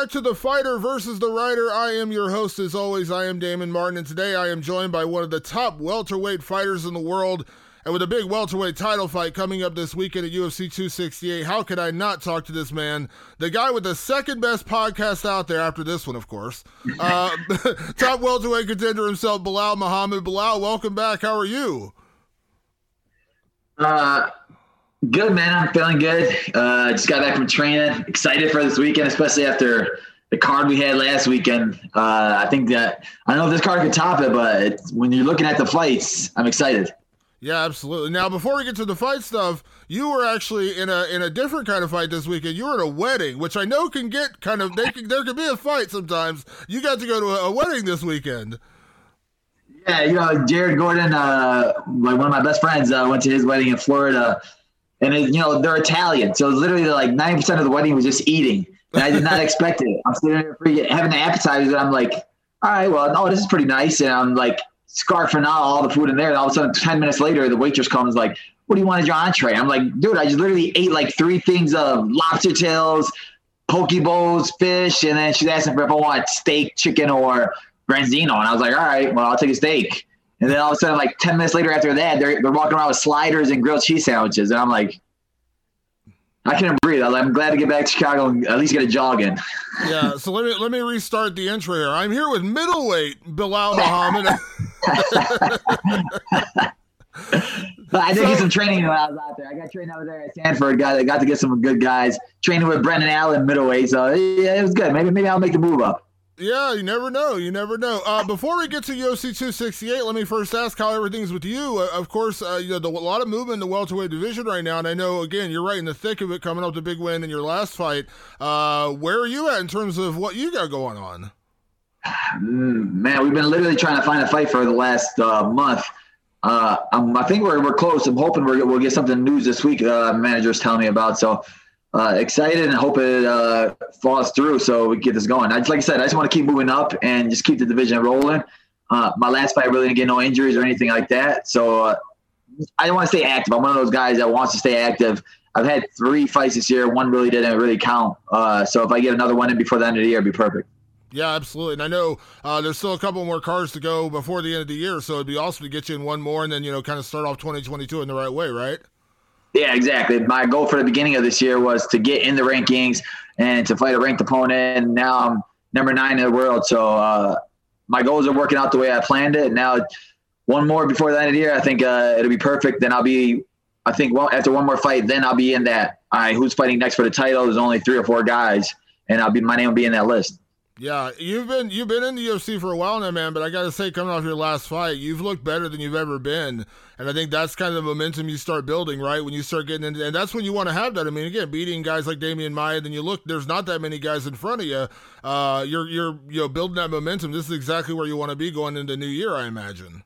Back to the Fighter versus the Writer. I am your host, as always. I am Damon Martin, and today I am joined by one of the top welterweight fighters in the world. And with a big welterweight title fight coming up this weekend at UFC 268, how could I not talk to this man? The guy with the second best podcast out there, after this one, of course. Uh, top welterweight contender himself, Belal Muhammad. Belal, welcome back. How are you? Uh, Good man, I'm feeling good. Uh, just got back from training. Excited for this weekend, especially after the card we had last weekend. Uh, I think that I don't know if this card could top it, but when you're looking at the fights, I'm excited. Yeah, absolutely. Now, before we get to the fight stuff, you were actually in a in a different kind of fight this weekend. You were at a wedding, which I know can get kind of they can, there can be a fight sometimes. You got to go to a, a wedding this weekend. Yeah, you know, Jared Gordon, uh, like one of my best friends, uh, went to his wedding in Florida and it, you know they're Italian, so literally like ninety percent of the wedding was just eating, and I did not expect it. I'm sitting there having the appetizers, and I'm like, all right, well, no, this is pretty nice, and I'm like scarfing out all the food in there, and all of a sudden, ten minutes later, the waitress comes like, what do you want as your entree? I'm like, dude, I just literally ate like three things of lobster tails, poke bowls, fish, and then she's asking if I want steak, chicken, or branzino, and I was like, all right, well, I'll take a steak. And then all of a sudden, like 10 minutes later after that, they're, they're walking around with sliders and grilled cheese sandwiches. And I'm like, I can't breathe. I'm glad to get back to Chicago and at least get a jog in. Yeah, so let me let me restart the intro here. I'm here with middleweight Belal Muhammad. I did so, get some training when I was out there. I got trained over there at Sanford. Got got to get some good guys. Training with Brendan Allen middleweight, so yeah, it was good. Maybe maybe I'll make the move up. Yeah, you never know. You never know. Uh, before we get to UFC 268, let me first ask how everything's with you. Uh, of course, uh, you know the, a lot of movement in the welterweight division right now, and I know again you're right in the thick of it, coming up the big win in your last fight. Uh, where are you at in terms of what you got going on? Man, we've been literally trying to find a fight for the last uh, month. Uh, um, I think we're, we're close. I'm hoping we will get something news this week. managers telling me about so uh, excited and hope it uh, falls through so we get this going. I, just, like I said, I just want to keep moving up and just keep the division rolling. Uh, my last fight really didn't get no injuries or anything like that, so uh, I want to stay active. I'm one of those guys that wants to stay active. I've had three fights this year. One really didn't really count. Uh, so if I get another one in before the end of the year, it'd be perfect. Yeah, absolutely. And I know uh, there's still a couple more cards to go before the end of the year, so it'd be awesome to get you in one more and then you know kind of start off 2022 in the right way, right? Yeah, exactly. My goal for the beginning of this year was to get in the rankings and to fight a ranked opponent. And now I'm number nine in the world. So uh, my goals are working out the way I planned it. Now, one more before the end of the year, I think uh, it'll be perfect. Then I'll be, I think, well, after one more fight, then I'll be in that. All right, who's fighting next for the title? There's only three or four guys, and I'll be my name will be in that list. Yeah, you've been you've been in the UFC for a while now, man. But I got to say, coming off your last fight, you've looked better than you've ever been, and I think that's kind of the momentum you start building, right? When you start getting into, and that's when you want to have that. I mean, again, beating guys like Demian Maia, then you look, there's not that many guys in front of you. Uh, you're you're you know building that momentum. This is exactly where you want to be going into New Year, I imagine.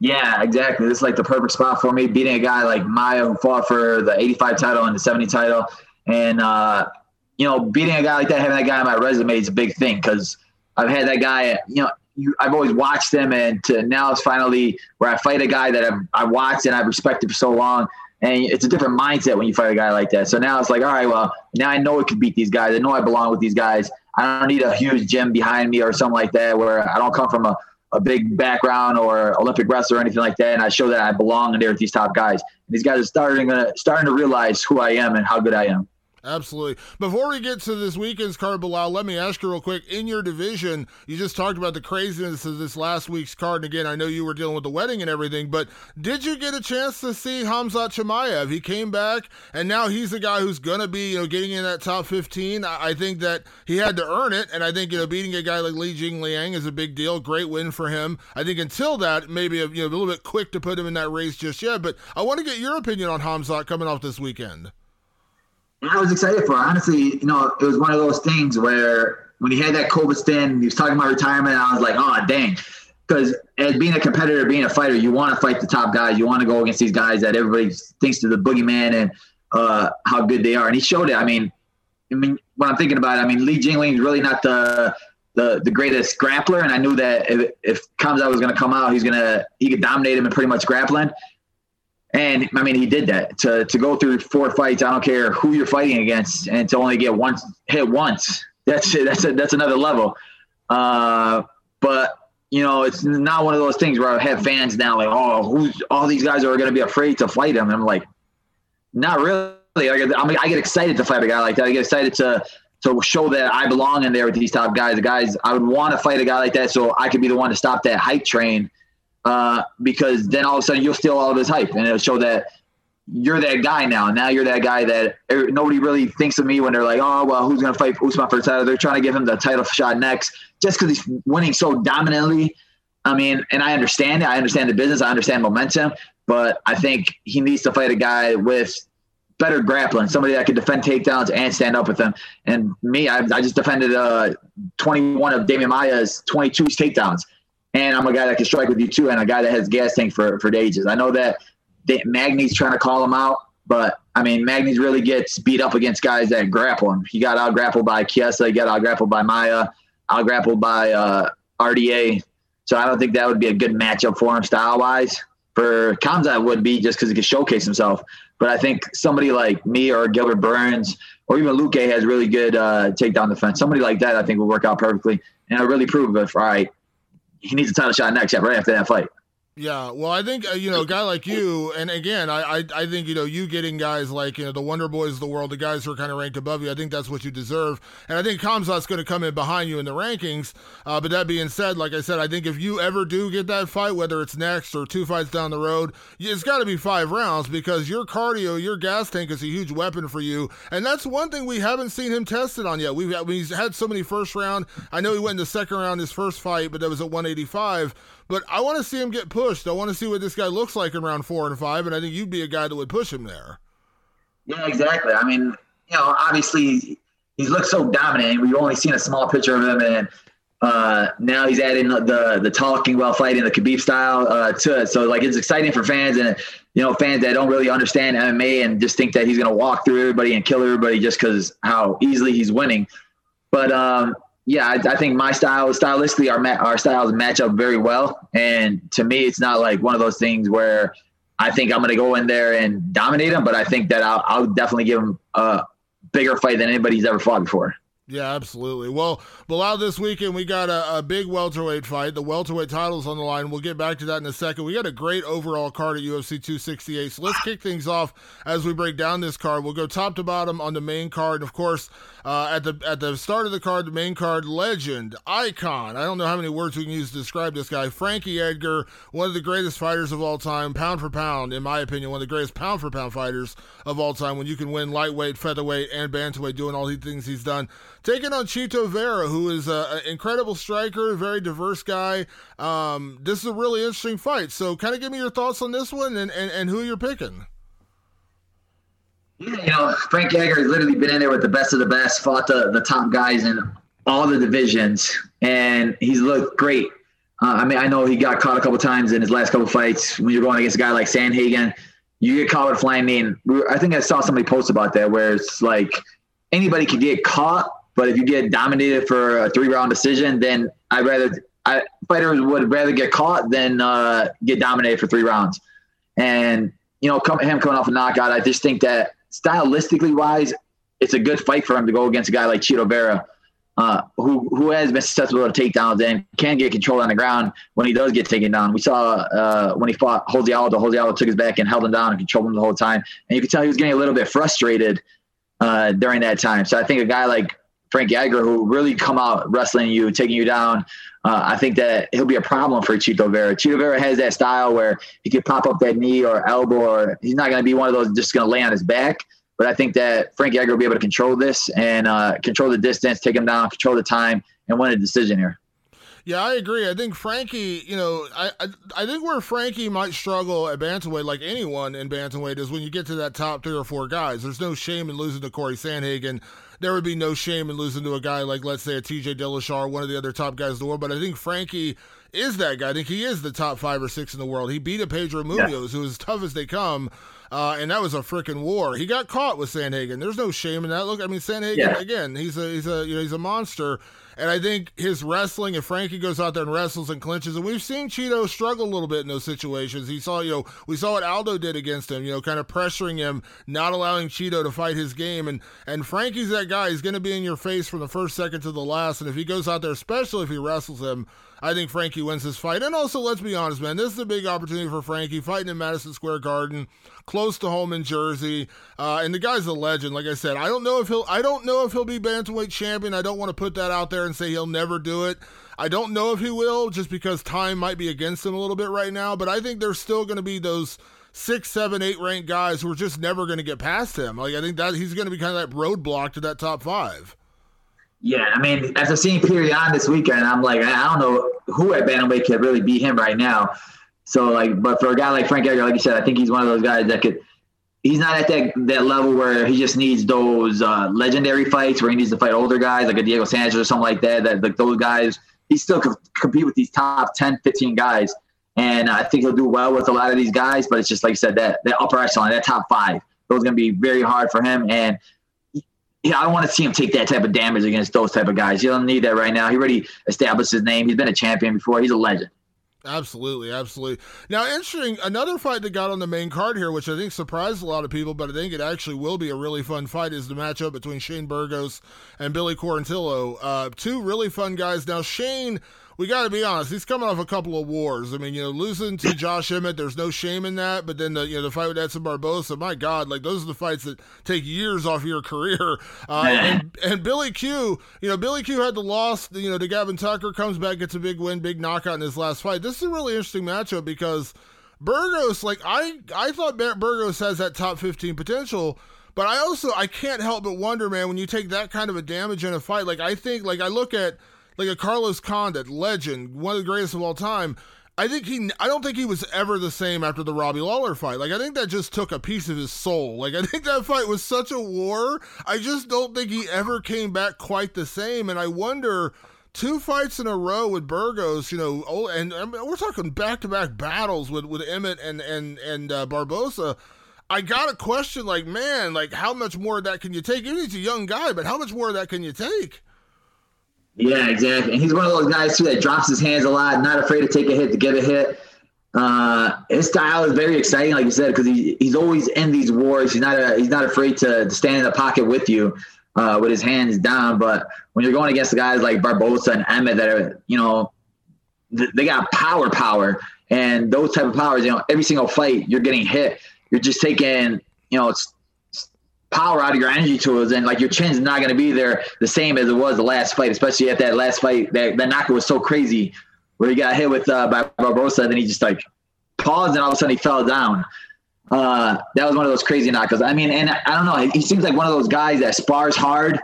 Yeah, exactly. This is like the perfect spot for me. Beating a guy like Maya who fought for the 85 title and the 70 title, and uh, you know, beating a guy like that, having that guy on my resume is a big thing because I've had that guy. You know, you, I've always watched him, and to now it's finally where I fight a guy that I've, I watched and I've respected for so long. And it's a different mindset when you fight a guy like that. So now it's like, all right, well, now I know I can beat these guys. I know I belong with these guys. I don't need a huge gym behind me or something like that where I don't come from a a big background or Olympic wrestler or anything like that, and I show that I belong in there with these top guys. And these guys are starting to starting to realize who I am and how good I am. Absolutely. Before we get to this weekend's card, Belal, let me ask you real quick. In your division, you just talked about the craziness of this last week's card. And again, I know you were dealing with the wedding and everything, but did you get a chance to see Khamzat Chimaev? He came back, and now he's the guy who's going to be, you know, getting in that top 15. I think that he had to earn it, and I think, you know, beating a guy like Li Jingliang is a big deal. Great win for him. I think until that, maybe a, you know, a little bit quick to put him in that race just yet, but I want to get your opinion on Khamzat coming off this weekend. I was excited for. It. Honestly, you know, it was one of those things where when he had that COVID stint, he was talking about retirement. I was like, oh dang, because as being a competitor, being a fighter, you want to fight the top guys. You want to go against these guys that everybody thinks to the boogeyman and uh, how good they are. And he showed it. I mean, I mean, when I'm thinking about it, I mean, Li Jingliang is really not the the the greatest grappler, and I knew that if, if Khamzat was going to come out, he's gonna he could dominate him in pretty much grappling. And I mean, he did that to, to go through four fights. I don't care who you're fighting against, and to only get one hit once. That's. That's a, that's another level. Uh, but you know, it's not one of those things where I have fans now like, oh, who's all these guys are going to be afraid to fight him. And I'm like, not really. I get, I get excited to fight a guy like that. I get excited to to show that I belong in there with these top guys. The guys I would want to fight a guy like that, so I could be the one to stop that hype train uh, because then all of a sudden you'll steal all of his hype and it'll show that you're that guy now. Now you're that guy that er, nobody really thinks of me when they're like, oh, well, who's going to fight Usman for the title? They're trying to give him the title shot next just because he's winning so dominantly. I mean, and I understand it. I understand the business. I understand momentum. But I think he needs to fight a guy with better grappling, somebody that can defend takedowns and stand up with them. And me, I, I just defended uh, 21 of Demian Maia's 22 takedowns and I'm a guy that can strike with you too, and a guy that has gas tank for for ages. I know that, Magny's trying to call him out, but I mean Magny's really gets beat up against guys that grapple him. He got out grappled by Kiesa, he got out grappled by Maia, out grappled by uh, RDA. So I don't think that would be a good matchup for him style wise. For Khamzat would be just because he could showcase himself. But I think somebody like me or Gilbert Burns or even Luque has really good uh, takedown defense. Somebody like that I think would work out perfectly. And I really prove it. All right, he needs a title shot next, yeah, right after that fight. Yeah, well, I think uh, you know a guy like you, and again, I, I, I think you know you getting guys like you know the Wonder Boys of the world, the guys who are kind of ranked above you. I think that's what you deserve, and I think Khamzat's going to come in behind you in the rankings. Uh, but that being said, like I said, I think if you ever do get that fight, whether it's next or two fights down the road, it's got to be five rounds because your cardio, your gas tank is a huge weapon for you, and that's one thing we haven't seen him tested on yet. We've had, he's had so many first round. I know he went in the second round his first fight, but that was at 185. But I want to see him get pushed. I want to see what this guy looks like in round four and five, and I think you'd be a guy that would push him there. Yeah, exactly. I mean, you know, obviously he's looked so dominant. We've only seen a small picture of him, and uh, now he's adding the the talking while fighting the Khabib style uh, to it. So like it's exciting for fans and you know fans that don't really understand MMA and just think that he's gonna walk through everybody and kill everybody just because how easily he's winning. But um, yeah, I, I, think my style, stylistically, our our styles match up very well. And to me, it's not like one of those things where I think I'm going to go in there and dominate him, but I think that I'll, I'll definitely give him a bigger fight than anybody's ever fought before. Yeah, absolutely. Well, Belal, this weekend we got a, a, big welterweight fight. The welterweight title's on the line. We'll get back to that in a second. We got a great overall card at UFC 268. So let's kick things off as we break down this card. We'll go top to bottom on the main card. Of course, uh, at the at the start of the card, the main card legend, icon. I don't know how many words we can use to describe this guy. Frankie Edgar, one of the greatest fighters of all time, pound for pound, in my opinion, one of the greatest pound for pound fighters of all time. When you can win lightweight, featherweight, and bantamweight, doing all the things he's done taking on Chito Vera, who is an incredible striker, very diverse guy. Um, this is a really interesting fight. So, kind of give me your thoughts on this one and, and, and who you're picking. You know, Frank Edgar has literally been in there with the best of the best, fought the, the top guys in all the divisions, and he's looked great. Uh, I mean, I know he got caught a couple times in his last couple fights. When you're going against a guy like Sandhagen, you get caught with flying knee. And I think I saw somebody post about that where it's like anybody can get caught, but if you get dominated for a three round decision, then I'd rather I, fighters would rather get caught than uh, get dominated for three rounds. And you know, come, him coming off a knockout, I just think that stylistically wise, it's a good fight for him to go against a guy like Chito Vera, uh, who who has been susceptible to takedowns and can get control on the ground when he does get taken down. We saw uh, when he fought Jose Aldo, Jose Aldo took his back and held him down and controlled him the whole time. And you could tell he was getting a little bit frustrated uh, during that time. So I think a guy like Frankie Edgar, who really come out wrestling you, taking you down, uh, I think that he'll be a problem for Chito Vera. Chito Vera has that style where he can pop up that knee or elbow, or he's not going to be one of those just going to lay on his back. But I think that Frankie Edgar will be able to control this and uh, control the distance, take him down, control the time, and win a decision here. Yeah, I agree. I think Frankie, you know, I, I, I think where Frankie might struggle at bantamweight, like anyone in bantamweight, is when you get to that top three or four guys. There's no shame in losing to Cory Sandhagen there would be no shame in losing to a guy like, let's say, a TJ Dillashaw, one of the other top guys in the world. But I think Frankie is that guy. I think he is the top five or six in the world. He beat a Pedro Munhoz, yeah. who is tough as they come. Uh, and that was a freaking war. He got caught with Sandhagen. There's no shame in that. Look, I mean, Sandhagen yeah. again. He's a he's a you know he's a monster. And I think his wrestling, if Frankie goes out there and wrestles and clinches, and we've seen Chito struggle a little bit in those situations. He saw, you know, we saw what Aldo did against him, you know, kind of pressuring him, not allowing Chito to fight his game. And and Frankie's that guy. He's going to be in your face from the first second to the last. And if he goes out there, especially if he wrestles him, I think Frankie wins this fight. And also, let's be honest, man, this is a big opportunity for Frankie fighting in Madison Square Garden, close to home in Jersey. Uh, and the guy's a legend. Like I said, I don't know if he'll. I don't know if he'll be bantamweight champion. I don't want to put that out there and say he'll never do it. I don't know if he will, just because time might be against him a little bit right now. But I think there's still going to be those six, seven, eight ranked guys who are just never going to get past him. Like I think that he's going to be kind of that roadblock to that top five. Yeah, I mean, after seeing Petr Yan this weekend, I'm like, I don't know who at bantamweight could really beat him right now. So like, but for a guy like Frank Edgar, like you said, I think he's one of those guys that could. He's not at that that level where he just needs those uh, legendary fights where he needs to fight older guys like a Diego Sanchez or something like that. That like those guys, he still can compete with these top 10, 15 guys, and I think he'll do well with a lot of these guys. But it's just like you said, that that upper echelon, that top five, those going to be very hard for him. And yeah, I don't want to see him take that type of damage against those type of guys. He don't need that right now. He already established his name. He's been a champion before. He's a legend. Absolutely, absolutely. Now, interesting, another fight that got on the main card here, which I think surprised a lot of people, but I think it actually will be a really fun fight, is the matchup between Shane Burgos and Billy Quarantillo. Uh, two really fun guys. Now, Shane we got to be honest. He's coming off a couple of wars. I mean, you know, losing to Josh Emmett, there's no shame in that. But then the you know the fight with Edson Barboza, my God, like those are the fights that take years off your career. Uh, and, and Billy Q, you know, Billy Q had the loss, you know, to Gavin Tucker, comes back, gets a big win, big knockout in his last fight. This is a really interesting matchup because Burgos, like I, I thought Burgos has that top 15 potential. But I also I can't help but wonder, man, when you take that kind of a damage in a fight, like I think, like I look at like a Carlos Condit, legend, one of the greatest of all time. I think he, I don't think he was ever the same after the Robbie Lawler fight. Like, I think that just took a piece of his soul. Like, I think that fight was such a war. I just don't think he ever came back quite the same. And I wonder, two fights in a row with Burgos, you know, oh, and, and we're talking back to back battles with, with Emmett and, and, and uh, Barboza. I got a question like, man, like, how much more of that can you take? Even he's a young guy, but how much more of that can you take? Yeah, exactly. And he's one of those guys too that drops his hands a lot, not afraid to take a hit to get a hit. Uh, his style is very exciting, like you said, because he, he's always in these wars. He's not a, he's not afraid to, to stand in the pocket with you uh, with his hands down. But when you're going against guys like Barboza and Emmett that are, you know, th- they got power, power, and those type of powers. You know, every single fight you're getting hit. You're just taking, you know, it's power out of your energy tools and like your chin's not going to be there the same as it was the last fight, especially at that last fight. That, that knockout was so crazy where he got hit with uh, by Barboza, and then he just like paused and all of a sudden he fell down. Uh, that was one of those crazy knockouts. I mean, and I don't know, he seems like one of those guys that spars hard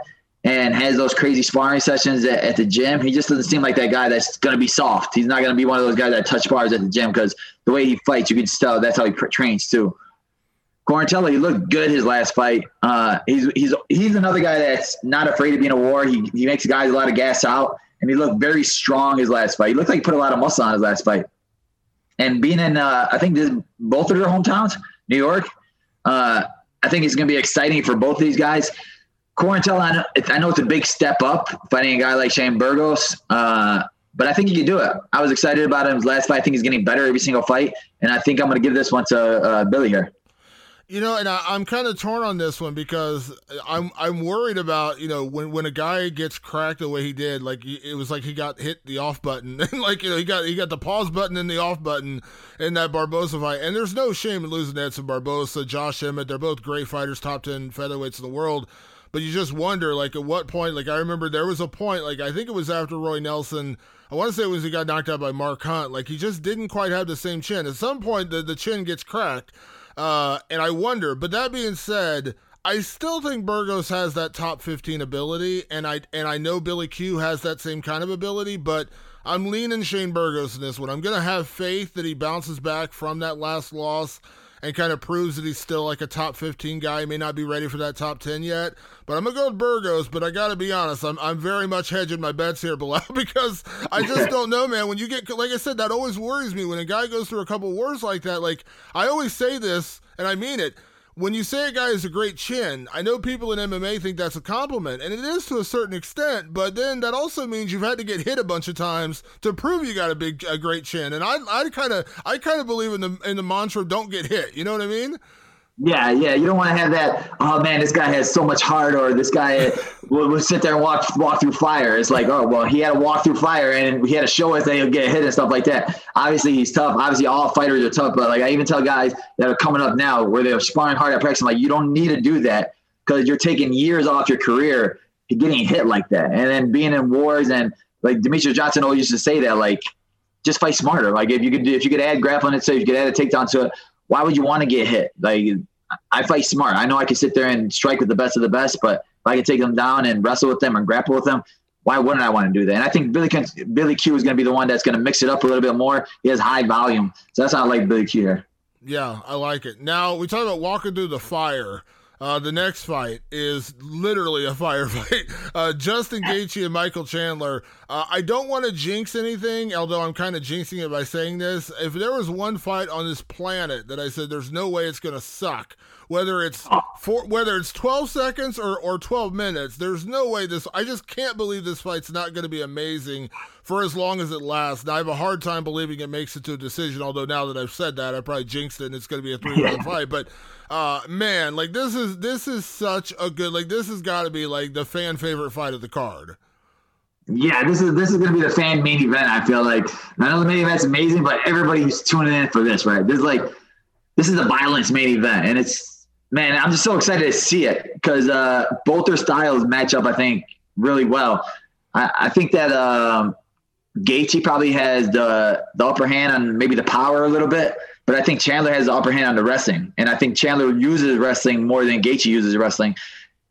and has those crazy sparring sessions at, at the gym. He just doesn't seem like that guy that's going to be soft. He's not going to be one of those guys that touch bars at the gym because the way he fights, you can tell that's how he trains too. Quarantillo, he looked good his last fight. Uh, he's he's he's another guy that's not afraid to be in a war. He he makes guys a lot of gas out, and he looked very strong his last fight. He looked like he put a lot of muscle on his last fight. And being in, uh, I think this, both of their hometowns, New York, uh, I think it's going to be exciting for both of these guys. Quarantillo, I know, I know it's a big step up fighting a guy like Shane Burgos, uh, but I think he can do it. I was excited about him his last fight. I think he's getting better every single fight, and I think I'm going to give this one to uh, Billy here. You know, and I, am kind of torn on this one because I'm I'm worried about you know when when a guy gets cracked the way he did, like it was like he got hit the off button, and like you know he got he got the pause button and the off button in that Barboza fight, and there's no shame in losing Edson Barboza, Josh Emmett, they're both great fighters, top ten featherweights in the world, but you just wonder like at what point, like I remember there was a point, like I think it was after Roy Nelson. I want to say it was he got knocked out by Mark Hunt. Like he just didn't quite have the same chin. At some point, the, the chin gets cracked. Uh, and I wonder, but that being said, I still think Burgos has that top 15 ability, and I and I know Billy Q has that same kind of ability, but I'm leaning Shane Burgos in this one. I'm gonna have faith that he bounces back from that last loss and kind of proves that he's still like a top 15 guy. He may not be ready for that top 10 yet, but I'm gonna go with Burgos. But I gotta be honest, I'm I'm very much hedging my bets here, below because I just don't know, man. When you get like I said, that always worries me when a guy goes through a couple wars like that. Like I always say this, and I mean it when you say a guy has a great chin, I know people in MMA think that's a compliment, and it is to a certain extent. But then that also means you've had to get hit a bunch of times to prove you got a big, a great chin. And I, I kind of, I kind of believe in the in the mantra "Don't get hit." You know what I mean? Yeah, yeah. You don't want to have that. Oh man, this guy has so much heart, or this guy will, will sit there and walk walk through fire. It's like, oh well, he had to walk through fire, and he had to show us that he'll get hit and stuff like that. Obviously, he's tough. Obviously, all fighters are tough. But like, I even tell guys that are coming up now where they're sparring hard at practice, I'm like, you don't need to do that because you're taking years off your career getting hit like that, and then being in wars and like Demetrious Johnson always used to say that, like, just fight smarter. Like if you could, if you could add grappling and so you could add a takedown to it why would you want to get hit? Like I fight smart. I know I can sit there and strike with the best of the best, but if I can take them down and wrestle with them and grapple with them, why wouldn't I want to do that? And I think Billy Billy Q is going to be the one that's going to mix it up a little bit more. He has high volume, so that's not like Billy Q here. Yeah, I like it. Now we talk about walking through the fire. Uh, the next fight is literally a firefight. Uh, Justin Gaethje and Michael Chandler. Uh, I don't want to jinx anything, although I'm kind of jinxing it by saying this. If there was one fight on this planet that I said there's no way it's going to suck, whether it's four, whether it's 12 seconds or, or 12 minutes, there's no way this. I just can't believe this fight's not going to be amazing for as long as it lasts. Now, I have a hard time believing it makes it to a decision. Although now that I've said that, I probably jinxed it, and it's going to be a three round fight. But uh, man, like this is this is such a good like this has got to be like the fan favorite fight of the card. Yeah, this is this is gonna be the fan main event. I feel like I know the main event's amazing, but everybody's tuning in for this, right? This is like this is the violence main event, and it's man, I'm just so excited to see it because uh, both their styles match up. I think really well. I, I think that um, Gaethje probably has the the upper hand on maybe the power a little bit, but I think Chandler has the upper hand on the wrestling, and I think Chandler uses wrestling more than Gaethje uses wrestling.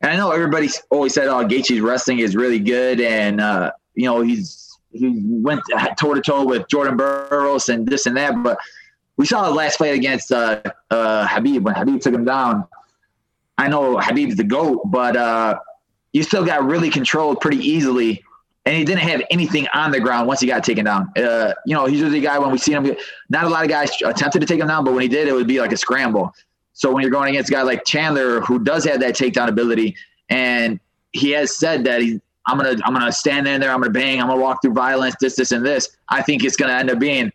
And I know everybody's always said, "Oh, Gaethje's wrestling is really good," and uh, you know he's he went toe to toe with Jordan Burroughs and this and that, but we saw the last fight against uh, uh, Khabib when Khabib took him down. I know Khabib's the goat, but uh, you still got really controlled pretty easily, and he didn't have anything on the ground once he got taken down. Uh, you know, he's usually a guy when we see him. Not a lot of guys attempted to take him down, but when he did, it would be like a scramble. So when you're going against a guy like Chandler, who does have that takedown ability, and he has said that he, I'm gonna I'm gonna stand in there, I'm gonna bang, I'm gonna walk through violence, this, this, and this. I think it's gonna end up being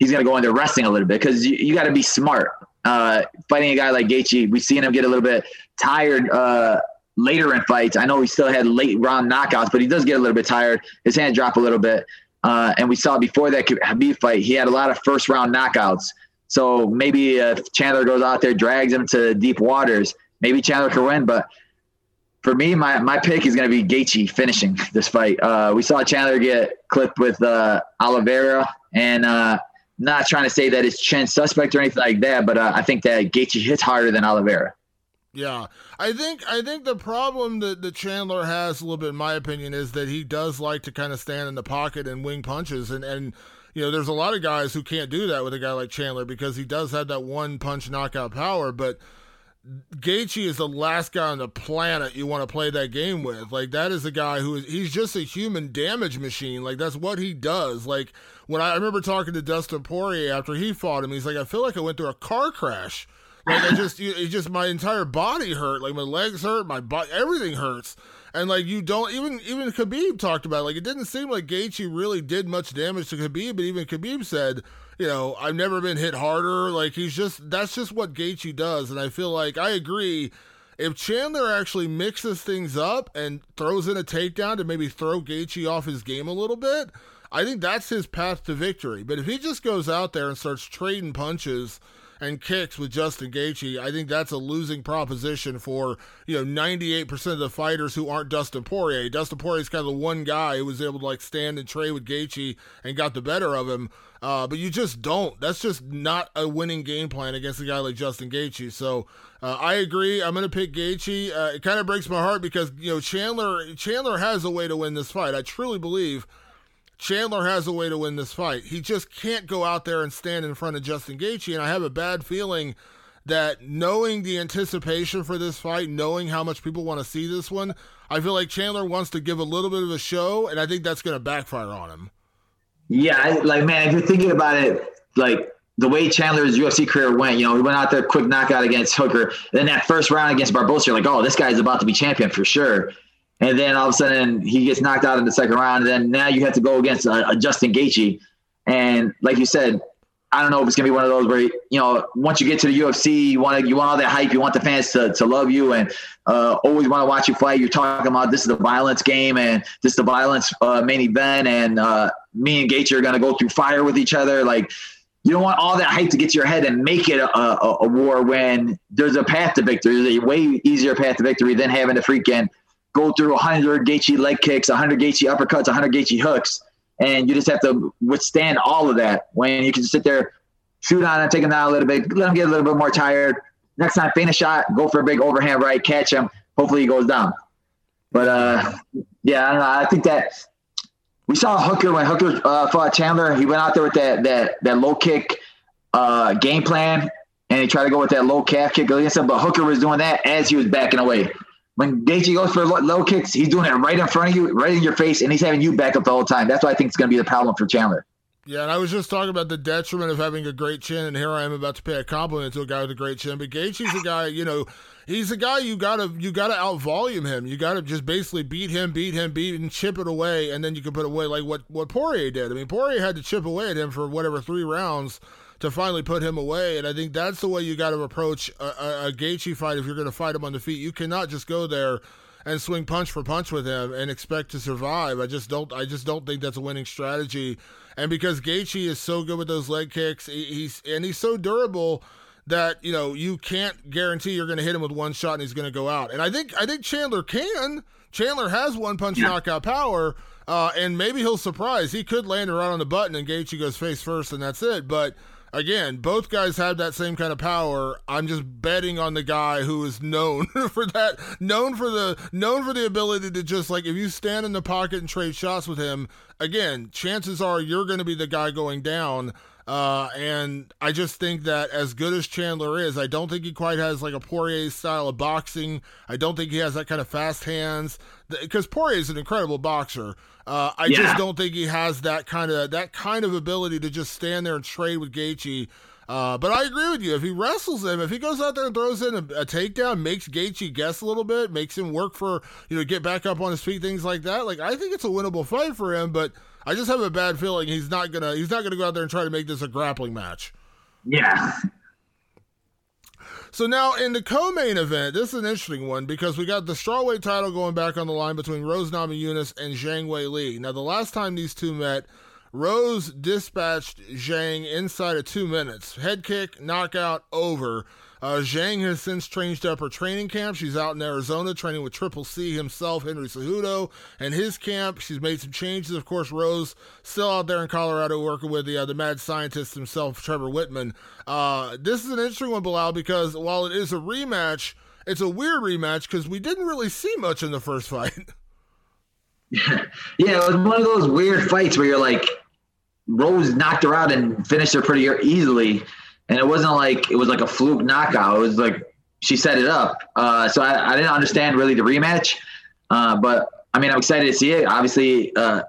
he's going to go into wrestling a little bit because you, you got to be smart. Uh, fighting a guy like Gaethje, we've seen him get a little bit tired uh, later in fights. I know he still had late round knockouts, but he does get a little bit tired. His hand drop a little bit. Uh, and we saw before that Khabib fight, he had a lot of first round knockouts. So maybe if Chandler goes out there, drags him to deep waters, maybe Chandler can win. But for me, my, my pick is going to be Gaethje finishing this fight. Uh, we saw Chandler get clipped with uh, Oliveira, and uh, not trying to say that it's chin suspect or anything like that, but uh, I think that Gaethje hits harder than Oliveira. Yeah, I think I think the problem that, that Chandler has a little bit, in my opinion, is that he does like to kind of stand in the pocket and wing punches, and and you know, there's a lot of guys who can't do that with a guy like Chandler because he does have that one punch knockout power, but Gaethje is the last guy on the planet you want to play that game with. Like that is a guy who is he's just a human damage machine. Like that's what he does. Like when I, I remember talking to Dustin Poirier after he fought him, he's like, I feel like I went through a car crash. Like I just, it just my entire body hurt. Like my legs hurt, my body, everything hurts. And like you don't even even Khabib talked about it. like it didn't seem like Gaethje really did much damage to Khabib, but even Khabib said you know, I've never been hit harder. Like he's just that's just what Gaethje does, and I feel like I agree. If Chandler actually mixes things up and throws in a takedown to maybe throw Gaethje off his game a little bit, I think that's his path to victory. But if he just goes out there and starts trading punches and kicks with Justin Gaethje, I think that's a losing proposition for you know 98% of the fighters who aren't Dustin Poirier. Dustin Poirier is kind of the one guy who was able to like stand and trade with Gaethje and got the better of him. Uh, but you just don't. That's just not a winning game plan against a guy like Justin Gaethje. So uh, I agree. I'm going to pick Gaethje. Uh, it kind of breaks my heart because you know Chandler Chandler has a way to win this fight. I truly believe Chandler has a way to win this fight. He just can't go out there and stand in front of Justin Gaethje. And I have a bad feeling that knowing the anticipation for this fight, knowing how much people want to see this one, I feel like Chandler wants to give a little bit of a show, and I think that's going to backfire on him. Yeah, I, like man, if you're thinking about it, like the way Chandler's UFC career went, you know, he went out there quick knockout against Hooker. Then that first round against Barbosa, you're like, oh, this guy's about to be champion for sure. And then all of a sudden he gets knocked out in the second round. And then now you have to go against a, a Justin Gaethje. And like you said, I don't know if it's gonna be one of those where you know once you get to the UFC, you want to you want all that hype, you want the fans to, to love you and uh, always want to watch you fight. You're talking about this is the violence game and this is the violence uh, main event, and uh, me and Gaethje are gonna go through fire with each other. Like you don't want all that hype to get to your head and make it a, a, a war when there's a path to victory. There's a way easier path to victory than having to freaking go through 100 Gaethje leg kicks, 100 Gaethje uppercuts, 100 Gaethje hooks, and you just have to withstand all of that. When you can sit there, shoot on him, take him down a little bit, let him get a little bit more tired. Next time, feint a shot, go for a big overhand right, catch him. Hopefully, he goes down. But uh, yeah, I don't know. I think that we saw Hooker when Hooker uh, fought Chandler. He went out there with that that that low kick uh, game plan, and he tried to go with that low calf kick against him. But Hooker was doing that as he was backing away. When Gaethje goes for low kicks, he's doing it right in front of you, right in your face, and he's having you back up the whole time. That's why I think it's going to be the problem for Chandler. Yeah, and I was just talking about the detriment of having a great chin, and here I am about to pay a compliment to a guy with a great chin. But Gaethje's a guy, you know, he's a guy you gotta you gotta out volume him. You gotta just basically beat him, beat him, beat and chip it away, and then you can put away like what what Poirier did. I mean, Poirier had to chip away at him for whatever three rounds to finally put him away. And I think that's the way you got to approach a, a, a Gaethje fight if you're going to fight him on the feet. You cannot just go there and swing punch for punch with him and expect to survive. I just don't. I just don't think that's a winning strategy. And because Gaethje is so good with those leg kicks, he's and he's so durable that you know you can't guarantee you're going to hit him with one shot and he's going to go out. And I think I think Chandler can. Chandler has one punch yeah. knockout power, uh, and maybe he'll surprise. He could land it right on the button and Gaethje goes face first, and that's it. But again, both guys have that same kind of power. I'm just betting on the guy who is known for that, known for the known for the ability to just like if you stand in the pocket and trade shots with him, again, chances are you're going to be the guy going down. Uh, and I just think that as good as Chandler is, I don't think he quite has like a Poirier style of boxing. I don't think he has that kind of fast hands because Poirier is an incredible boxer. Uh, I yeah. just don't think he has that kind of that kind of ability to just stand there and trade with Gaethje. Uh, but I agree with you. If he wrestles him, if he goes out there and throws in a, a, takedown, makes Gaethje guess a little bit, makes him work for you know get back up on his feet, things like that. Like I think it's a winnable fight for him. But I just have a bad feeling he's not gonna he's not gonna go out there and try to make this a grappling match. Yeah, so now in the co-main event, this is an interesting one because we got the strawweight title going back on the line between Rose Namajunas and Zhang Weili. Now the last time these two met, Rose dispatched Zhang inside of two minutes. Head kick, knockout, over. Uh, Zhang has since changed up her training camp. She's out in Arizona training with Triple C himself, Henry Cejudo, and his camp. She's made some changes. Of course, Rose still out there in Colorado working with the uh, the mad scientist himself, Trevor Wittman. Uh, this is an interesting one, Belal, because while it is a rematch, it's a weird rematch because we didn't really see much in the first fight. yeah, it was one of those weird fights where you're like, Rose knocked her out and finished her pretty easily and it wasn't like it was like a fluke knockout. It was like she set it up. Uh, so I, I, didn't understand really the rematch, uh, but I mean, I'm excited to see it. Obviously, uh,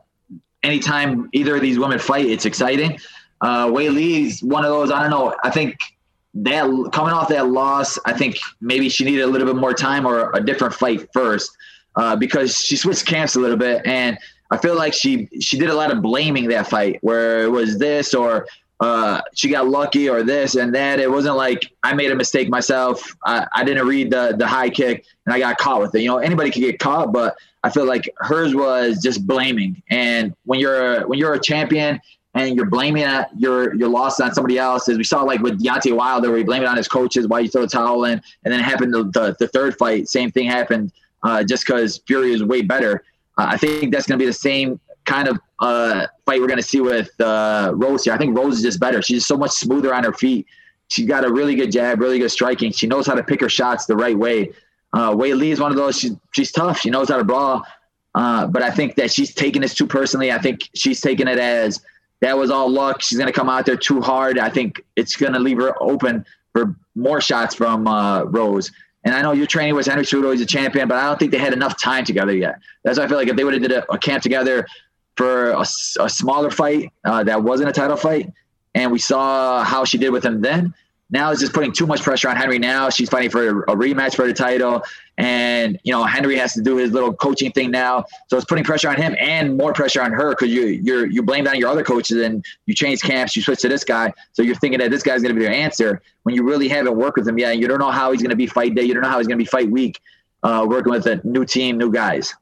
anytime either of these women fight, it's exciting. Uh, Weili's one of those. I don't know. I think that coming off that loss, I think maybe she needed a little bit more time or a different fight first uh, because she switched camps a little bit, and I feel like she she did a lot of blaming that fight where it was this or uh, she got lucky or this and that. It wasn't like I made a mistake myself. I, I didn't read the the high kick and I got caught with it. You know, anybody could get caught, but I feel like hers was just blaming. And when you're when you're a champion and you're blaming your your loss on somebody else, as we saw like with Deontay Wilder, where he blamed it on his coaches, why you throw the towel in, and then it happened the, the, the third fight, same thing happened uh, just because Fury is way better. Uh, I think that's going to be the same kind of uh, fight we're going to see with uh, Rose here. I think Rose is just better. She's so much smoother on her feet. She's got a really good jab, really good striking. She knows how to pick her shots the right way. Uh, Weili is one of those. She's she's tough. She knows how to brawl. Uh, but I think that she's taking this too personally. I think she's taking it as that was all luck. She's going to come out there too hard. I think it's going to leave her open for more shots from uh, Rose. And I know you're training with Henry Cejudo. He's a champion, but I don't think they had enough time together yet. That's why I feel like if they would have did a, a camp together for a, a smaller fight uh, that wasn't a title fight, and we saw how she did with him then. Now it's just putting too much pressure on Henry. Now she's fighting for a rematch for the title, and you know Henry has to do his little coaching thing now. So it's putting pressure on him and more pressure on her because you you're you blame on your other coaches and you change camps, you switch to this guy. So you're thinking that this guy's going to be your answer when you really haven't worked with him yet. You don't know how he's going to be fight day. You don't know how he's going to be fight week. Uh, working with a new team, new guys.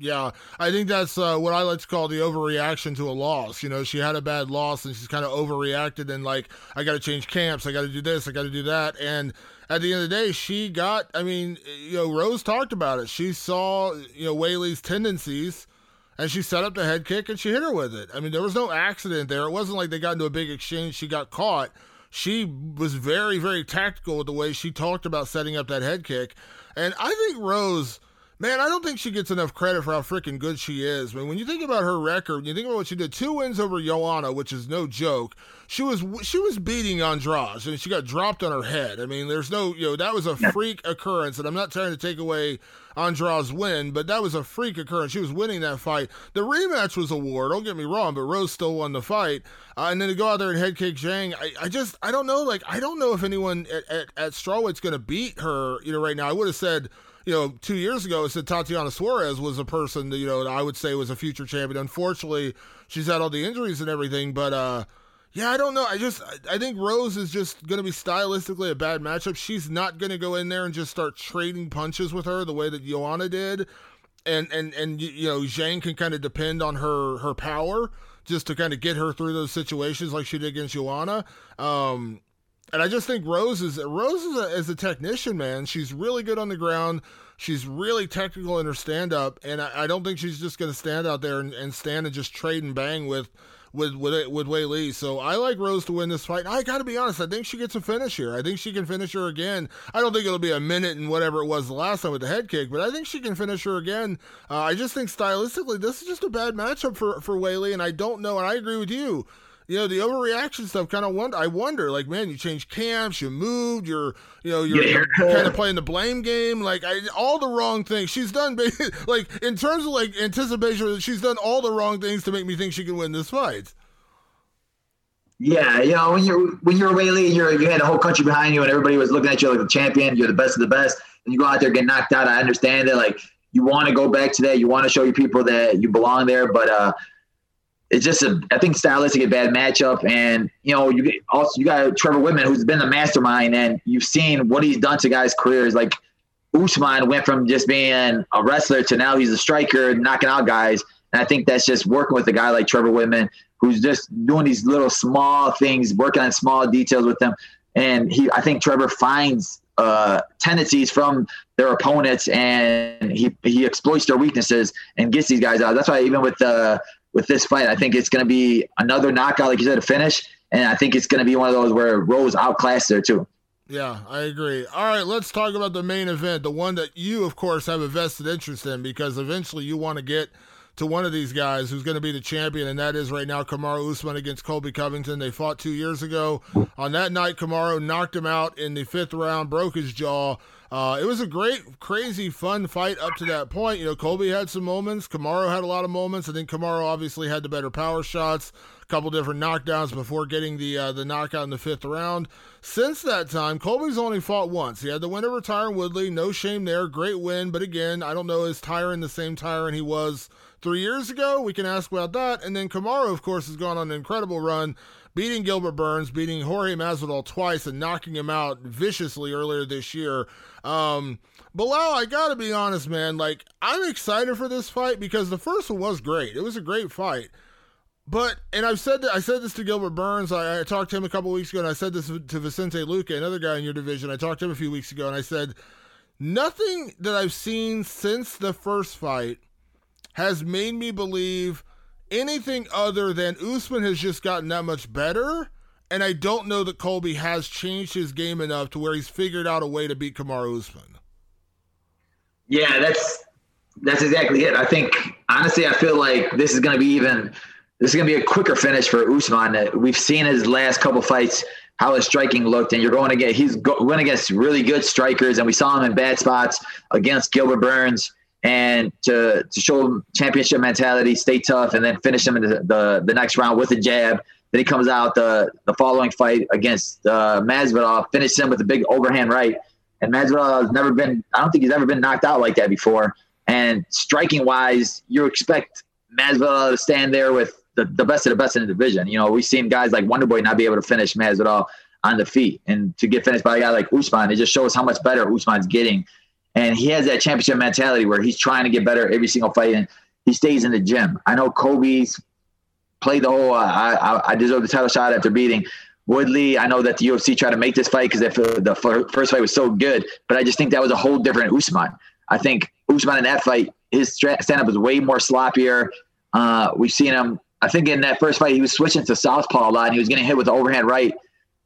Yeah, I think that's uh, what I like to call the overreaction to a loss. You know, she had a bad loss and she's kind of overreacted and like, I got to change camps, I got to do this, I got to do that. And at the end of the day, she got, I mean, you know, Rose talked about it. She saw, you know, Weili's tendencies and she set up the head kick and she hit her with it. I mean, there was no accident there. It wasn't like they got into a big exchange, she got caught. She was very, very tactical with the way she talked about setting up that head kick. And I think Rose Man, I don't think she gets enough credit for how freaking good she is. I mean, when you think about her record, when you think about what she did, two wins over Joanna, which is no joke. She was she was beating Andrade, and she got dropped on her head. I mean, there's no you know that was a freak occurrence, and I'm not trying to take away Andrade's win, but that was a freak occurrence. She was winning that fight. The rematch was a war. Don't get me wrong, but Rose still won the fight. Uh, and then to go out there and head kick Zhang, I, I just I don't know. Like I don't know if anyone at, at, at strawweight's going to beat her. You know, right now I would have said you know, two years ago, it said Tatiana Suarez was a person you know, I would say was a future champion. Unfortunately, she's had all the injuries and everything, but, uh, yeah, I don't know. I just I think Rose is just going to be stylistically a bad matchup. She's not going to go in there and just start trading punches with her the way that Joanna did, and and and you know Zhang can kind of depend on her her power just to kind of get her through those situations like she did against Joanna. Um, and I just think Rose is Rose is a, is a technician, man. She's really good on the ground. She's really technical in her stand up, and I, I, don't think she's just going to stand out there and, and, stand and just trade and bang with with with with Weili. So I like Rose to win this fight. I got to be honest. I think she gets a finish here. I think she can finish her again. I don't think it'll be a minute and whatever it was the last time with the head kick, but I think she can finish her again. Uh, I just think stylistically, this is just a bad matchup for for Weili, and I don't know. And I agree with you you know, the overreaction stuff kind of wonder. I wonder, like, man, you changed camps, you moved, you're, you know, you're, you're kind of playing the blame game, like, I, all the wrong things. She's done, like, in terms of like anticipation, she's done all the wrong things to make me think she can win this fight. Yeah, you know, when you're when you're Weili, you're you had a whole country behind you, and everybody was looking at you like a champion. You're the best of the best, and you go out there get knocked out. I understand that, like, you want to go back to that. You want to show your people that you belong there, but uh it's just a I think stylistic a bad matchup, and you know you also you got Trevor Wittman, who's been the mastermind, and you've seen what he's done to guys' careers. Like Usman went from just being a wrestler to now he's a striker, knocking out guys, and I think that's just working with a guy like Trevor Wittman, who's just doing these little small things, working on small details with them, and he I think Trevor finds uh, tendencies from their opponents and he he exploits their weaknesses and gets these guys out. That's why even with uh, with this fight. I think it's going to be another knockout, like you said, a finish, and I think it's going to be one of those where Rose outclassed there too. Yeah, I agree. All right, let's talk about the main event, the one that you, of course, have a vested interest in because eventually you want to get to one of these guys who's going to be the champion, and that is right now Kamaru Usman against Colby Covington. They fought two years ago. On that night, Kamaru knocked him out in the fifth round, broke his jaw. Uh, it was a great, crazy, fun fight up to that point. You know, Colby had some moments. Kamaru had a lot of moments. I think Kamaru obviously had the better power shots, a couple different knockdowns before getting the uh, the knockout in the fifth round. Since that time, Colby's only fought once. He had the win over Tyron Woodley. No shame there. Great win. But again, I don't know, is Tyron the same Tyron he was three years ago? We can ask about that. And then Kamaru, of course, has gone on an incredible run beating Gilbert Burns, beating Jorge Masvidal twice, and knocking him out viciously earlier this year. Um, Belal, I gotta be honest, man. Like, I'm excited for this fight because the first one was great. It was a great fight. But and I've said that I said this to Gilbert Burns. I, I talked to him a couple weeks ago, and I said this to Vicente Luque, another guy in your division. I talked to him a few weeks ago, and I said nothing that I've seen since the first fight has made me believe anything other than Usman has just gotten that much better. And I don't know that Colby has changed his game enough to where he's figured out a way to beat Kamaru Usman. Yeah, that's that's exactly it. I think honestly, I feel like this is going to be even this is going to be a quicker finish for Usman. We've seen his last couple fights how his striking looked, and you're going to get he's going against really good strikers, and we saw him in bad spots against Gilbert Burns and to to show him championship mentality, stay tough, and then finish him in the, the, the next round with a jab. Then he comes out the the following fight against uh, Masvidal, finishes him with a big overhand right. And Masvidal has never been, I don't think he's ever been knocked out like that before. And striking wise, you expect Masvidal to stand there with the, the best of the best in the division. You know, we've seen guys like Wonderboy not be able to finish Masvidal on the feet, and to get finished by a guy like Usman, it just shows how much better Usman's getting and he has that championship mentality where he's trying to get better every single fight, and he stays in the gym. I know Colby's played the whole. Uh, I, I deserve the title shot after beating Woodley. I know that the UFC tried to make this fight because the first fight was so good, but I just think that was a whole different Usman. I think Usman in that fight, his stand up was way more sloppier. Uh, we've seen him. I think in that first fight, he was switching to southpaw a lot, and he was getting hit with the overhand right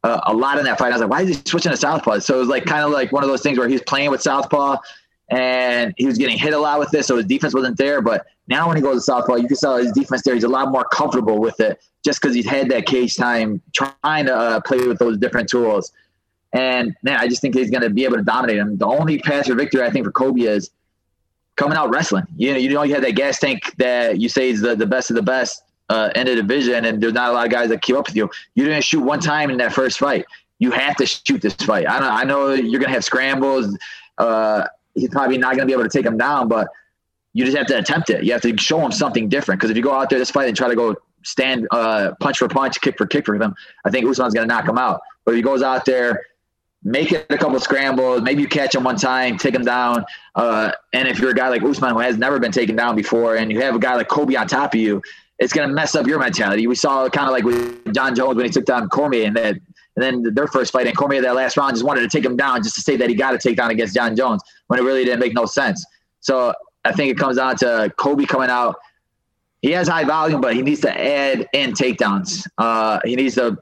uh, a lot in that fight. I was like, why is he switching to southpaw? So it was like kind of like one of those things where he's playing with southpaw and he was getting hit a lot with this, so his defense wasn't there. But now when he goes to southpaw, you can tell his defense there. He's a lot more comfortable with it, just because he's had that cage time trying to uh, play with those different tools. And man, I just think he's going to be able to dominate him. The only path for victory, I think, for Colby is coming out wrestling. You know, you know, you have that gas tank that you say is the, the best of the best uh, in the division, and there's not a lot of guys that keep up with you. You didn't shoot one time in that first fight. You have to shoot this fight. I, I know you're going to have scrambles. Uh, he's probably not going to be able to take him down, but you just have to attempt it. You have to show him something different. Because if you go out there this fight and try to go stand uh, punch for punch, kick for kick for them, I think Usman's going to knock him out. But if he goes out there, make it a couple scrambles, maybe you catch him one time, take him down. Uh, and if you're a guy like Usman who has never been taken down before, and you have a guy like Colby on top of you, it's going to mess up your mentality. We saw kind of like with Jon Jones when he took down Cormier and that. And then their first fight, and Cormier that last round just wanted to take him down just to say that he got a takedown against Jon Jones when it really didn't make no sense. So I think it comes down to Colby coming out. He has high volume, but he needs to add in takedowns. Uh, he needs to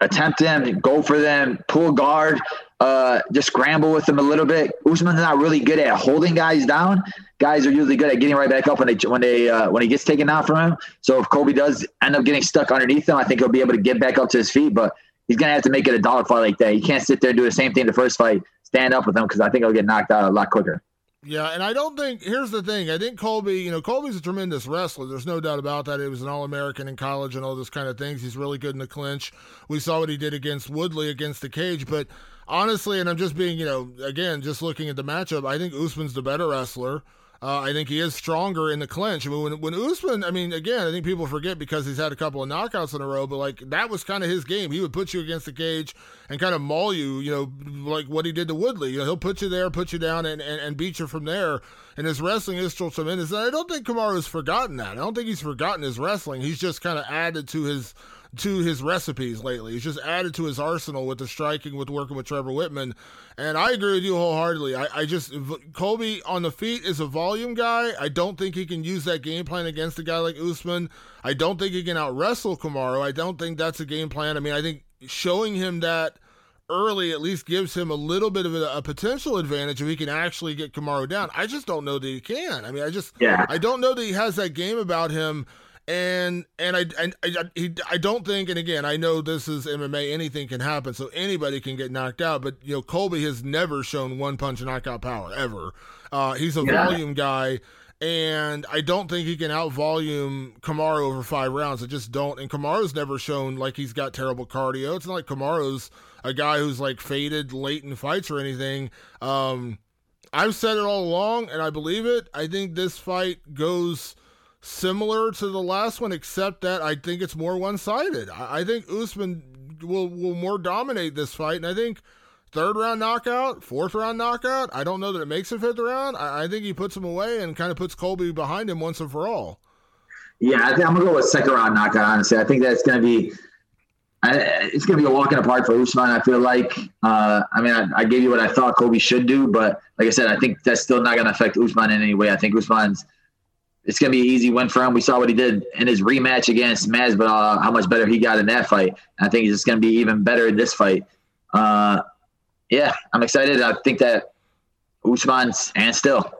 attempt them, go for them, pull guard, uh, just scramble with them a little bit. Usman's not really good at holding guys down. Guys are usually good at getting right back up when they when they uh, when he gets taken out from him. So if Colby does end up getting stuck underneath him, I think he'll be able to get back up to his feet. But he's gonna have to make it a dog fight like that. He can't sit there and do the same thing the first fight, stand up with him because I think he'll get knocked out a lot quicker. Yeah, and I don't think here's the thing. I think Colby, you know, Colby's a tremendous wrestler. There's no doubt about that. He was an All American in college and all those kind of things. He's really good in the clinch. We saw what he did against Woodley against the cage, but honestly, and I'm just being, you know, again, just looking at the matchup, I think Usman's the better wrestler. Uh, I think he is stronger in the clinch. I mean, when, when Usman, I mean, again, I think people forget because he's had a couple of knockouts in a row, but like that was kind of his game. He would put you against the cage and kind of maul you, you know, like what he did to Woodley. You know, he'll put you there, put you down, and, and, and beat you from there. And his wrestling is still tremendous. And I don't think Kamaru's forgotten that. I don't think he's forgotten his wrestling. He's just kind of added to his to his recipes lately. He's just added to his arsenal with the striking, with working with Trevor Wittman. And I agree with you wholeheartedly. I, I just, Colby on the feet is a volume guy. I don't think he can use that game plan against a guy like Usman. I don't think he can out wrestle Kamaru. I don't think that's a game plan. I mean, I think showing him that early at least gives him a little bit of a, a, potential advantage if he can actually get Kamaru down. I just don't know that he can. I mean, I just yeah. I don't know that he has that game about him. And and I and I, I, I don't think and again I know this is MMA anything can happen so anybody can get knocked out but you know Colby has never shown one punch knockout power ever uh, he's a yeah. volume guy and I don't think he can out volume Kamaru over five rounds. I just don't. And Kamaru's never shown like he's got terrible cardio. It's not like Kamaru's a guy who's like faded late in fights or anything. Um, I've said it all along, and I believe it. I think this fight goes similar to the last one, except that I think it's more one sided. I, I think Usman will will more dominate this fight, and I think third round knockout, fourth round knockout. I don't know that it makes a fifth round. I, I think he puts him away and kind of puts Colby behind him once and for all. Yeah, I think I'm gonna go with second round knockout. Honestly, I think that's gonna be. it's gonna be a walk in the park for Usman. I feel like. Uh, I mean, I, I, gave you what I thought Colby should do, but like I said, I think that's still not gonna affect Usman in any way. I think Usman's. It's gonna be an easy win for him. We saw what he did in his rematch against Masvidal, how much better he got in that fight. I think he's just gonna be even better in this fight. Uh, yeah, I'm excited. I think that Usman's and still.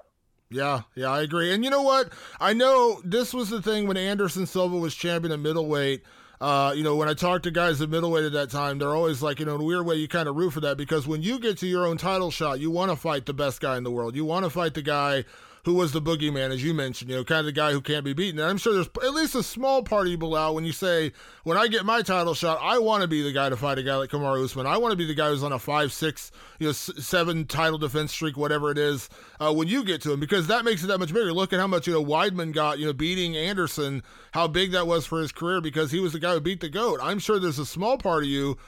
Yeah, yeah, I agree. And you know what? I know this was the thing when Anderson Silva was champion at middleweight. Uh, you know, when I talk to guys at middleweight at that time, they're always like, you know, in a weird way, you kind of root for that because when you get to your own title shot, you want to fight the best guy in the world. You want to fight the guy who was the boogeyman, as you mentioned, you know, kind of the guy who can't be beaten. And I'm sure there's at least a small part of you, Belal, when you say, when I get my title shot, I want to be the guy to fight a guy like Kamaru Usman. I want to be the guy who's on a five, six, you know, seven title defense streak, whatever it is, uh, when you get to him, because that makes it that much bigger. Look at how much, you know, Weidman got, you know, beating Anderson, how big that was for his career because he was the guy who beat the GOAT. I'm sure there's a small part of you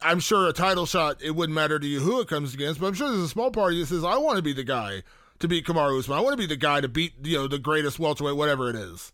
I'm sure a title shot, it wouldn't matter to you who it comes against, but I'm sure there's a small part of you that says, I want to be the guy to beat Kamaru Usman. I want to be the guy to beat you know the greatest welterweight, whatever it is.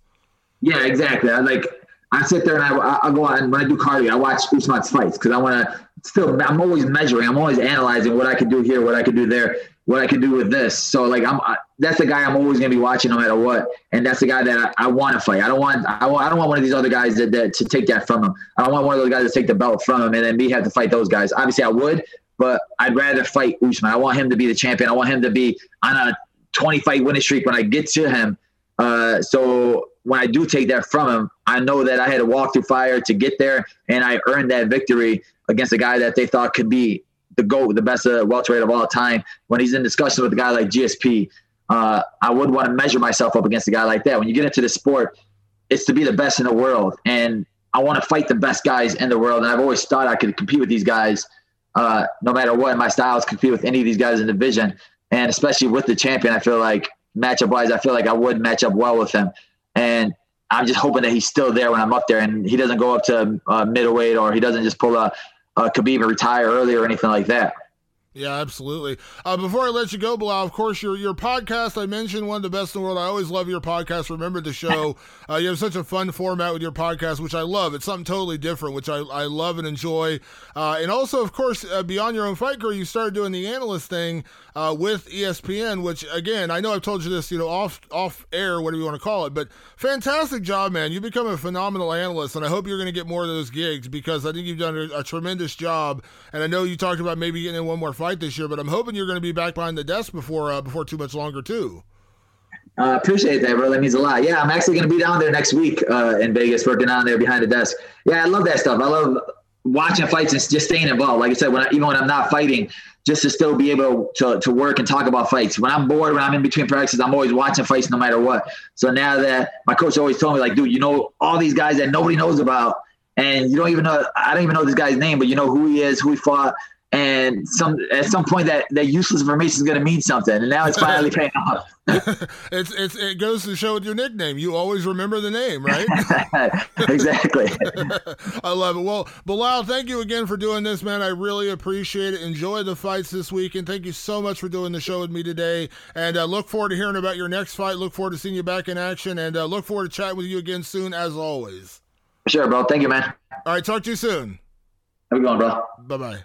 Yeah, exactly. I like I sit there and I I go out and when I do cardio, I watch Usman's fights because I want to still. I'm always measuring. I'm always analyzing what I could do here, what I could do there, what I could do with this. So like I'm that's the guy I'm always gonna be watching no matter what, and that's the guy that I, I want to fight. I don't want I, I don't want one of these other guys that, that to take that from him. I don't want one of those guys to take the belt from him and then me have to fight those guys. Obviously, I would, but I'd rather fight Usman. I want him to be the champion. I want him to be on a 20 fight winning streak when I get to him. Uh, so when I do take that from him, I know that I had to walk through fire to get there, and I earned that victory against a guy that they thought could be the GOAT, the best uh, welterweight of all time. When he's in discussion with a guy like GSP, uh, I would want to measure myself up against a guy like that. When you get into the sport, it's to be the best in the world, and I want to fight the best guys in the world. And I've always thought I could compete with these guys uh, no matter what. My styles compete with any of these guys in the division, and especially with the champion, I feel like matchup wise, I feel like I would match up well with him. And I'm just hoping that he's still there when I'm up there, and he doesn't go up to uh, middleweight or he doesn't just pull a, a Khabib and retire early or anything like that. Yeah, absolutely. Uh, before I let you go, Belal, of course, your your podcast I mentioned one of the best in the world. I always love your podcast. Remember the show. Uh, you have such a fun format with your podcast, which I love. It's something totally different, which I, I love and enjoy. Uh, and also, of course, uh, beyond your own fight career, you started doing the analyst thing uh, with ESPN, which again, I know I've told you this, you know, off off air, whatever you want to call it, but fantastic job, man. You've become a phenomenal analyst, and I hope you're going to get more of those gigs because I think you've done a, a tremendous job. And I know you talked about maybe getting in one more fight this year, but I'm hoping you're going to be back behind the desk before uh, before too much longer too. Uh, appreciate that, bro. That means a lot. Yeah, I'm actually going to be down there next week uh, in Vegas, working down there behind the desk. Yeah, I love that stuff. I love watching fights and just staying involved. Like I said, when I, even when I'm not fighting, just to still be able to, to work and talk about fights. When I'm bored, when I'm in between practices, I'm always watching fights no matter what. So now that my coach always told me, like, dude, you know all these guys that nobody knows about, and you don't even know I don't even know this guy's name, but you know who he is, who he fought, and some at some point that that useless information is going to mean something and now it's finally paying off. It's it's it goes to show with your nickname. You always remember the name right? Exactly. I love it. Well belal thank you again for doing this man. I really appreciate it. Enjoy the fights this week and thank you so much for doing the show with me today. And uh, look forward to hearing about your next fight. Look forward to seeing you back in action and uh, look forward to chatting with you again soon as always. Sure bro. Thank you man. All right talk to you soon. How a going bro. Bye-bye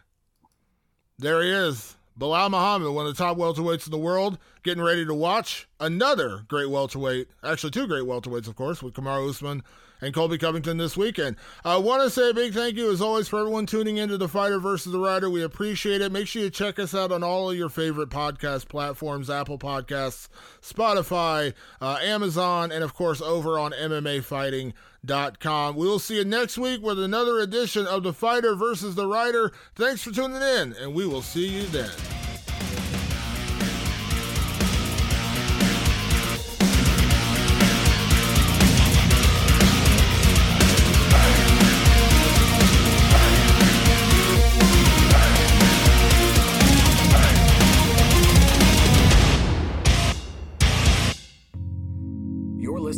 there he is. Belal Muhammad, one of the top welterweights in the world, getting ready to watch another great welterweight, actually two great welterweights, of course, with Kamaru Usman and Colby Covington this weekend. I want to say a big thank you, as always, for everyone tuning into the Fighter versus the Writer. We appreciate it. Make sure you check us out on all of your favorite podcast platforms Apple Podcasts, Spotify, uh, Amazon, and of course over on MMAfighting.com. We will see you next week with another edition of the Fighter versus the Writer. Thanks for tuning in, and we will see you then.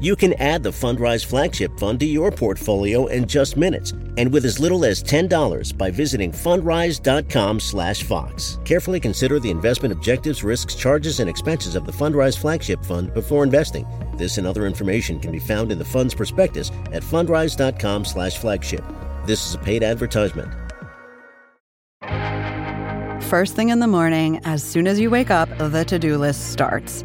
You can add the Fundrise flagship fund to your portfolio in just minutes and with as little as $10 by visiting fundrise.com/vox. Carefully consider the investment objectives, risks, charges and expenses of the Fundrise flagship fund before investing. This and other information can be found in the fund's prospectus at fundrise.com/flagship. This is a paid advertisement. First thing in the morning, as soon as you wake up, the to-do list starts.